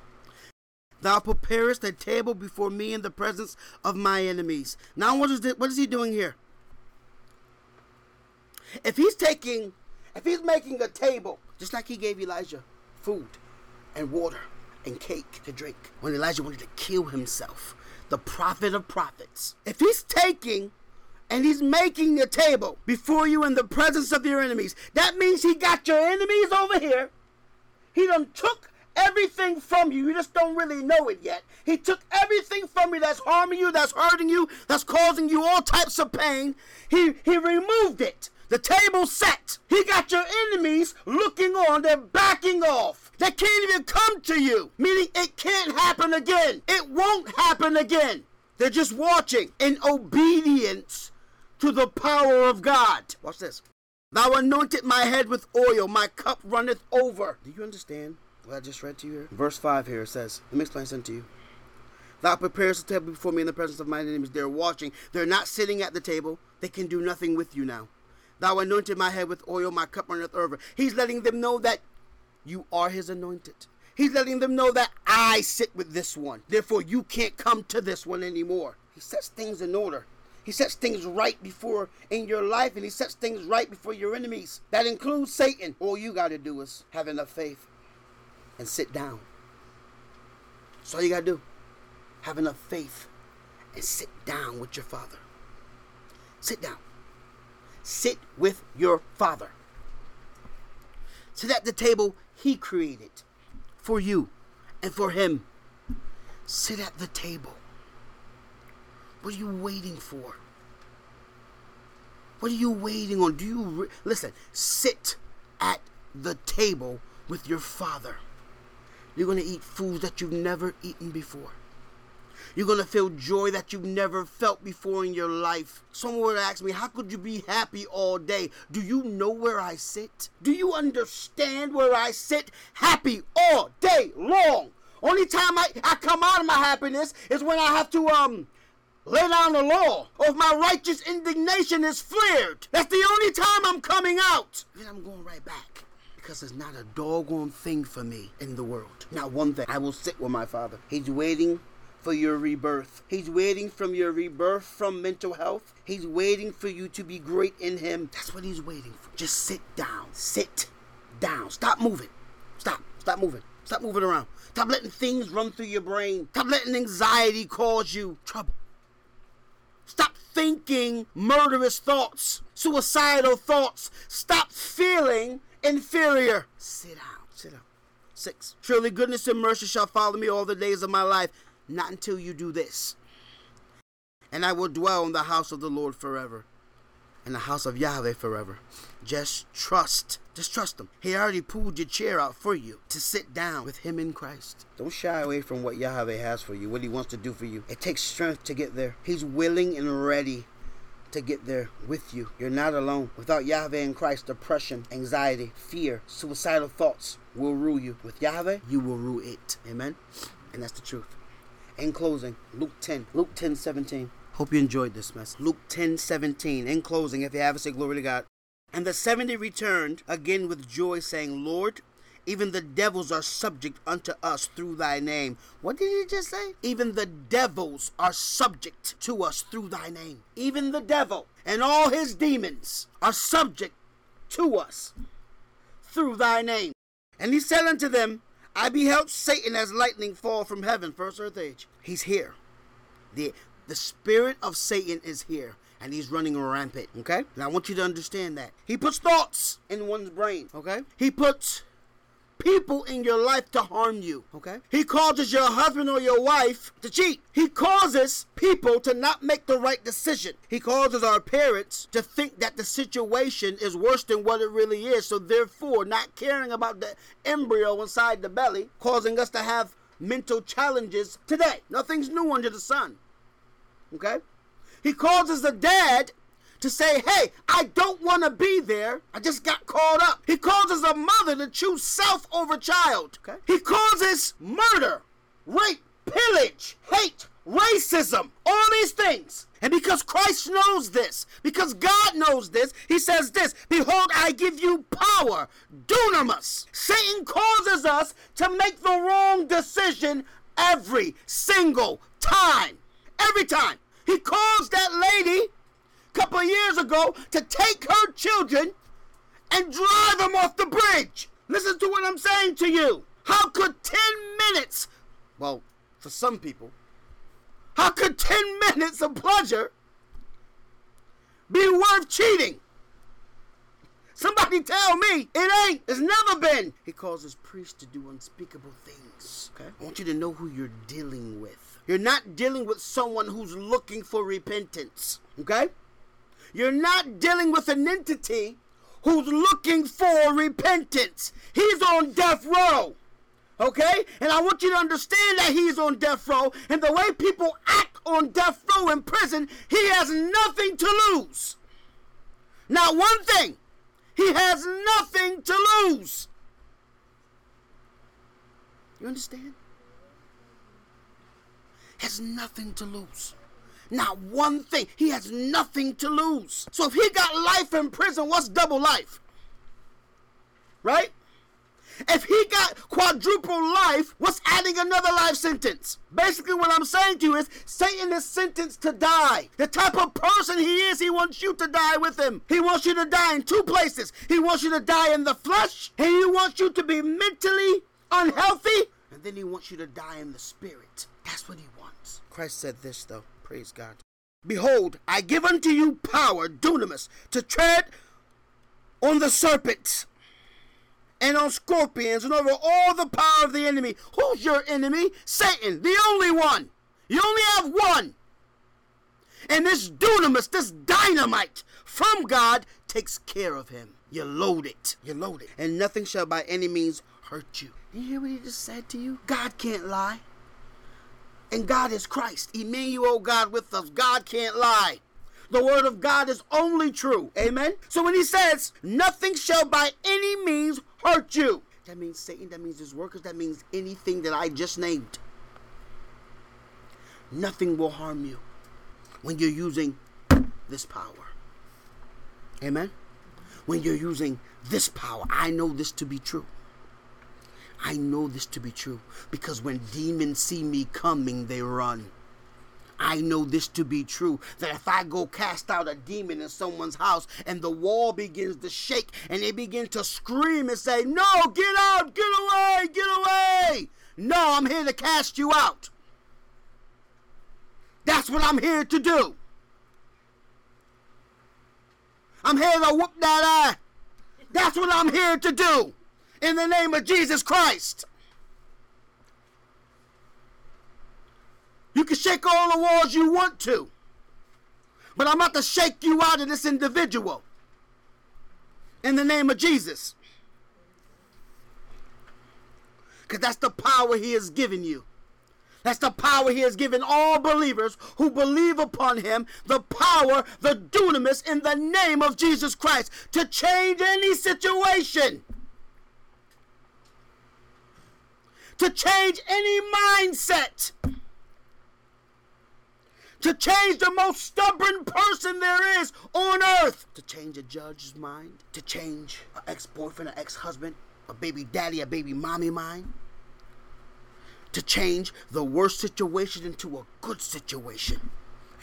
Thou preparest a table before me in the presence of my enemies. Now, what is this, what is he doing here? If he's taking, if he's making a table, just like he gave Elijah food and water and cake to drink when Elijah wanted to kill himself, the prophet of prophets. If he's taking and he's making a table before you in the presence of your enemies, that means he got your enemies over here. He done took everything from you. You just don't really know it yet. He took everything from you that's harming you, that's hurting you, that's causing you all types of pain. He he removed it. The table set. He got your enemies looking on. They're backing off. They can't even come to you. Meaning it can't happen again. It won't happen again. They're just watching in obedience to the power of God. Watch this. Thou anointed my head with oil, my cup runneth over. Do you understand what I just read to you here? Verse 5 here says, let me explain something to you. Thou preparest a table before me in the presence of my enemies. They're watching. They're not sitting at the table. They can do nothing with you now. Thou anointed my head with oil, my cup runneth over. He's letting them know that you are his anointed. He's letting them know that I sit with this one. Therefore, you can't come to this one anymore. He sets things in order. He sets things right before in your life, and he sets things right before your enemies. That includes Satan. All you got to do is have enough faith and sit down. That's all you got to do. Have enough faith and sit down with your father. Sit down. Sit with your Father. Sit at the table He created for you and for Him. Sit at the table. What are you waiting for? What are you waiting on? Do you re- listen? Sit at the table with your Father. You're going to eat foods that you've never eaten before. You're going to feel joy that you've never felt before in your life. Someone would ask me, How could you be happy all day? Do you know where I sit? Do you understand where I sit? Happy all day long. Only time I, I come out of my happiness is when I have to, um, lay down the law, or if my righteous indignation is flared. That's the only time I'm coming out. Then I'm going right back. Because there's not a doggone thing for me in the world. Not one thing. I will sit with my father. He's waiting for your rebirth. He's waiting from your rebirth from mental health. He's waiting for you to be great in Him. That's what He's waiting for. Just sit down. Sit down. Stop moving. Stop. Stop moving. Stop moving around. Stop letting things run through your brain. Stop letting anxiety cause you trouble. Stop thinking murderous thoughts, suicidal thoughts. Stop feeling inferior. Sit down. Sit down. Six. Surely goodness and mercy shall follow me all the days of my life not until you do this. And I will dwell in the house of the Lord forever. In the house of Yahweh forever. Just trust. Just trust Him. He already pulled your chair out for you to sit down with Him in Christ. Don't shy away from what Yahweh has for you, what He wants to do for you. It takes strength to get there. He's willing and ready to get there with you. You're not alone. Without Yahweh in Christ, depression, anxiety, fear, suicidal thoughts will rule you. With Yahweh, you will rule it. Amen? And that's the truth. In closing, Luke 10, Luke 10, 17. Hope you enjoyed this message. Luke 10, 17. In closing, if you haven't, say glory to God. And the seventy returned again with joy, saying, Lord, even the devils are subject unto us through thy name. What did he just say? Even the devils are subject to us through thy name. Even the devil and all his demons are subject to us through thy name. And he said unto them, I beheld Satan as lightning fall from heaven, first earth age. He's here. The the spirit of Satan is here and he's running rampant. Okay? Now I want you to understand that. He puts thoughts in one's brain. Okay? He puts people in your life to harm you. Okay? He causes your husband or your wife to cheat. He causes people to not make the right decision. He causes our parents to think that the situation is worse than what it really is. So therefore, not caring about the embryo inside the belly, causing us to have mental challenges today. Nothing's new under the sun. Okay? He causes the dad to say, hey, I don't want to be there. I just got caught up. He causes a mother to choose self over child. Okay? He causes murder, rape, pillage, hate, racism, all these things. And because Christ knows this, because God knows this, he says this Behold, I give you power, dunamis. Satan causes us to make the wrong decision every single time. Every time. He calls that lady couple of years ago to take her children and drive them off the bridge. Listen to what I'm saying to you. How could 10 minutes, well, for some people, how could 10 minutes of pleasure be worth cheating? Somebody tell me it ain't. It's never been. He causes priests to do unspeakable things. Okay? I want you to know who you're dealing with. You're not dealing with someone who's looking for repentance. Okay? You're not dealing with an entity who's looking for repentance. He's on death row. Okay? And I want you to understand that he's on death row. And the way people act on death row in prison, he has nothing to lose. Not one thing. He has nothing to lose. You understand? Has nothing to lose. Not one thing. He has nothing to lose. So if he got life in prison, what's double life? Right? If he got quadruple life, what's adding another life sentence? Basically, what I'm saying to you is Satan is sentenced to die. The type of person he is, he wants you to die with him. He wants you to die in two places. He wants you to die in the flesh, and he wants you to be mentally unhealthy, and then he wants you to die in the spirit. That's what he wants. Christ said this, though. Praise God. Behold, I give unto you power, dunamis, to tread on the serpents and on scorpions and over all the power of the enemy. Who's your enemy? Satan, the only one. You only have one. And this dunamis, this dynamite from God, takes care of him. You load it. You load it. And nothing shall by any means hurt you. You hear what he just said to you? God can't lie and God is Christ. Emmanuel, God with us. God can't lie. The word of God is only true. Amen. So when he says, nothing shall by any means hurt you, that means Satan, that means his workers, that means anything that I just named. Nothing will harm you when you're using this power. Amen. When you're using this power, I know this to be true. I know this to be true because when demons see me coming, they run. I know this to be true that if I go cast out a demon in someone's house and the wall begins to shake and they begin to scream and say, No, get out, get away, get away. No, I'm here to cast you out. That's what I'm here to do. I'm here to whoop that eye. That's what I'm here to do in the name of Jesus Christ. You can shake all the walls you want to, but I'm about to shake you out of this individual in the name of Jesus. Because that's the power He has given you. That's the power He has given all believers who believe upon Him, the power, the dunamis in the name of Jesus Christ to change any situation. To change any mindset, to change the most stubborn person there is on earth, to change a judge's mind, to change an ex boyfriend, an ex husband, a baby daddy, a baby mommy mind, to change the worst situation into a good situation.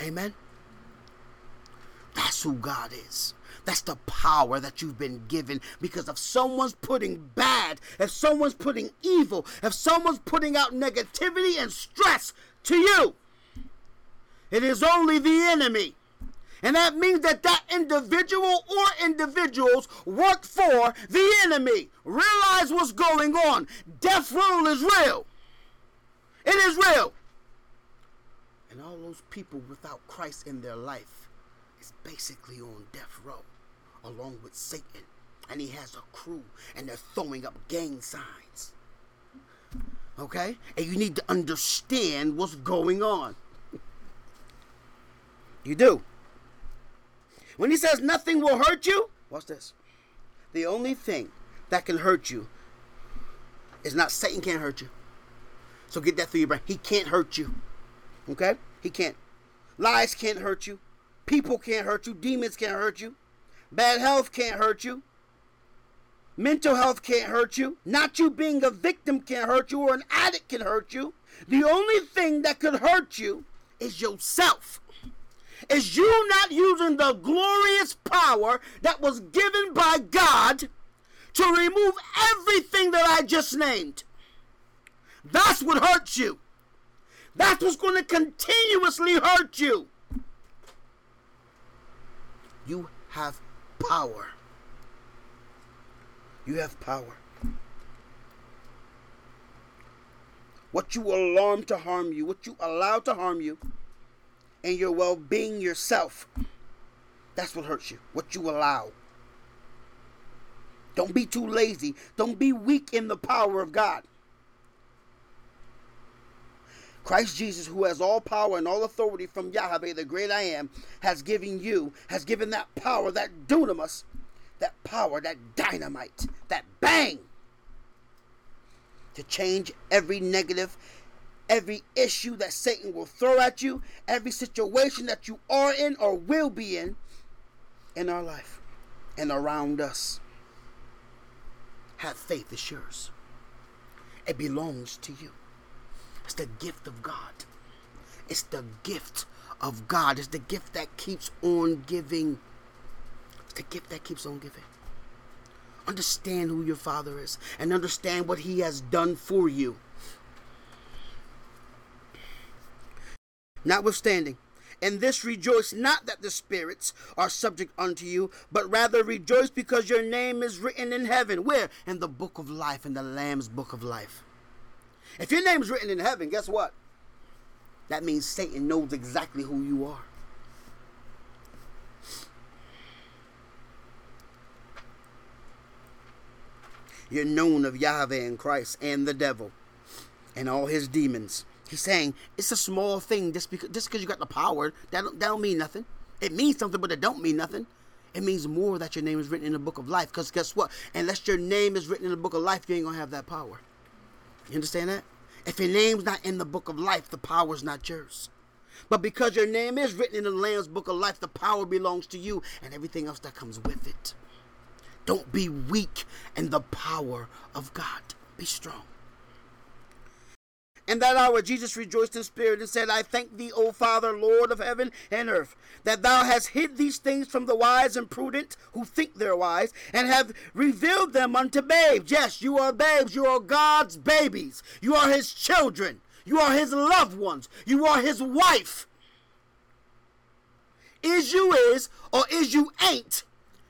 Amen. That's who God is. That's the power that you've been given because if someone's putting bad, if someone's putting evil, if someone's putting out negativity and stress to you, it is only the enemy. And that means that that individual or individuals work for the enemy. Realize what's going on. Death row is real. It is real. And all those people without Christ in their life is basically on death row, along with Satan. And he has a crew, and they're throwing up gang signs. Okay? And you need to understand what's going on. You do. When he says nothing will hurt you, what's this? The only thing that can hurt you is not Satan can't hurt you. So get that through your brain. He can't hurt you. Okay? He can't. Lies can't hurt you. People can't hurt you. Demons can't hurt you. Bad health can't hurt you. Mental health can't hurt you. Not you being a victim can't hurt you or an addict can hurt you. The only thing that could hurt you is yourself is you not using the glorious power that was given by God to remove everything that I just named. That's what hurts you. That's what's going to continuously hurt you. You have power. You have power. What you alarm to harm you, what you allow to harm you, and your well being yourself. That's what hurts you. What you allow. Don't be too lazy. Don't be weak in the power of God. Christ Jesus, who has all power and all authority from Yahweh, the great I am, has given you, has given that power, that dunamis, that power, that dynamite, that bang, to change every negative every issue that Satan will throw at you, every situation that you are in or will be in in our life and around us. Have faith, it's yours. It belongs to you. It's the gift of God. It's the gift of God. It's the gift that keeps on giving. It's the gift that keeps on giving. Understand who your Father is and understand what He has done for you. Notwithstanding, in this rejoice not that the spirits are subject unto you, but rather rejoice because your name is written in heaven. Where? In the book of life, in the Lamb's book of life. If your name is written in heaven, guess what? That means Satan knows exactly who you are. You're known of Yahweh and Christ and the devil and all his demons. He's saying it's a small thing just because just because you got the power that don't, that don't mean nothing. It means something, but it don't mean nothing. It means more that your name is written in the book of life. Because guess what? Unless your name is written in the book of life, you ain't gonna have that power. You understand that? If your name's not in the book of life, the power's not yours. But because your name is written in the Lamb's book of life, the power belongs to you and everything else that comes with it. Don't be weak in the power of God. Be strong. In that hour, Jesus rejoiced in spirit and said, I thank thee, O Father, Lord of heaven and earth, that thou hast hid these things from the wise and prudent who think they're wise, and have revealed them unto babes. Yes, you are babes. You are God's babies. You are his children. You are his loved ones. You are his wife. Is you is or is you ain't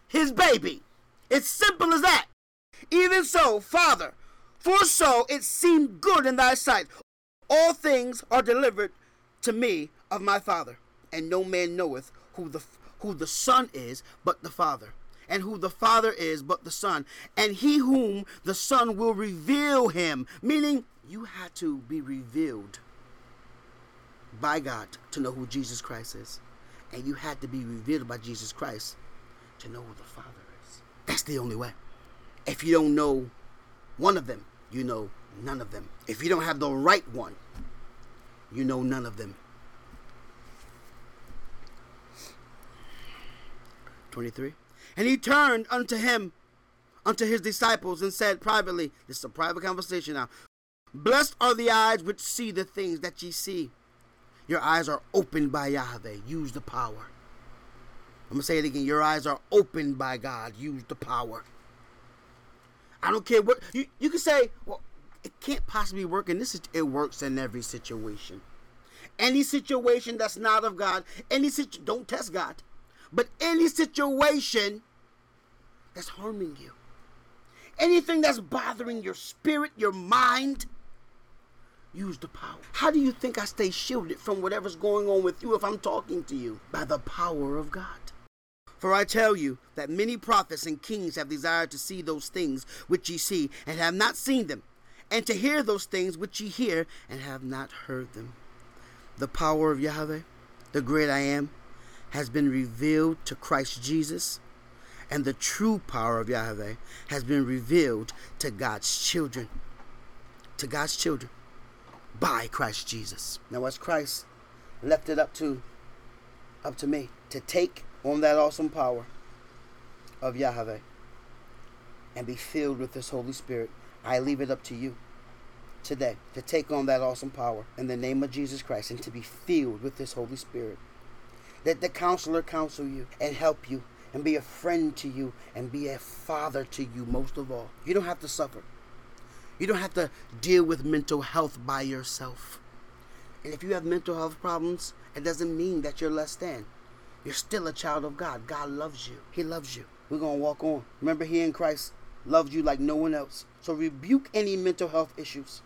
his baby. It's simple as that. Even so, Father, for so it seemed good in thy sight. All things are delivered to me of my Father, and no man knoweth who the who the Son is but the Father, and who the Father is but the Son, and he whom the Son will reveal him. Meaning, you had to be revealed by God to know who Jesus Christ is, and you had to be revealed by Jesus Christ to know who the Father is. That's the only way. If you don't know one of them, you know none of them. If you don't have the right one, you know none of them. 23. And he turned unto him, unto his disciples, and said privately, This is a private conversation now. Blessed are the eyes which see the things that ye see. Your eyes are opened by Yahweh. Use the power. I'm going to say it again. Your eyes are opened by God. Use the power. I don't care what. You, you can say, well, it can't possibly work in this. It works in every situation. Any situation that's not of God, any situ- don't test God. But any situation that's harming you, anything that's bothering your spirit, your mind, use the power. How do you think I stay shielded from whatever's going on with you if I'm talking to you? By the power of God. For I tell you that many prophets and kings have desired to see those things which ye see, and have not seen them, and to hear those things which ye hear, and have not heard them. The power of Yahweh, the great I am, has been revealed to Christ Jesus, and the true power of Yahweh has been revealed to God's children. To God's children by Christ Jesus. Now, as Christ left it up to up to me to take on that awesome power of Yahweh and be filled with this Holy Spirit, I leave it up to you today to take on that awesome power in the name of Jesus Christ and to be filled with this Holy Spirit. Let the counselor counsel you and help you and be a friend to you and be a father to you most of all. You don't have to suffer. You don't have to deal with mental health by yourself. And if you have mental health problems, it doesn't mean that you're less than. You're still a child of God. God loves you. He loves you. We're going to walk on. Remember, He in Christ loves you like no one else. So rebuke any mental health issues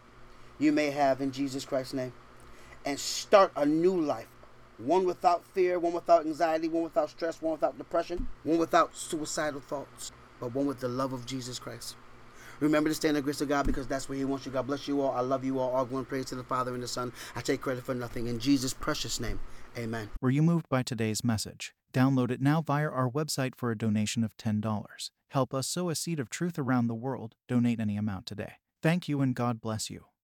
you may have in Jesus Christ's name and start a new life. One without fear, one without anxiety, one without stress, one without depression, one without suicidal thoughts, but one with the love of Jesus Christ. Remember to stand in the grace of God because that's where He wants you. God bless you all. I love you all. All going praise to the Father and the Son. I take credit for nothing. In Jesus' precious name, amen. Were you moved by today's message? Download it now via our website for a donation of $10. Help us sow a seed of truth around the world. Donate any amount today. Thank you and God bless you.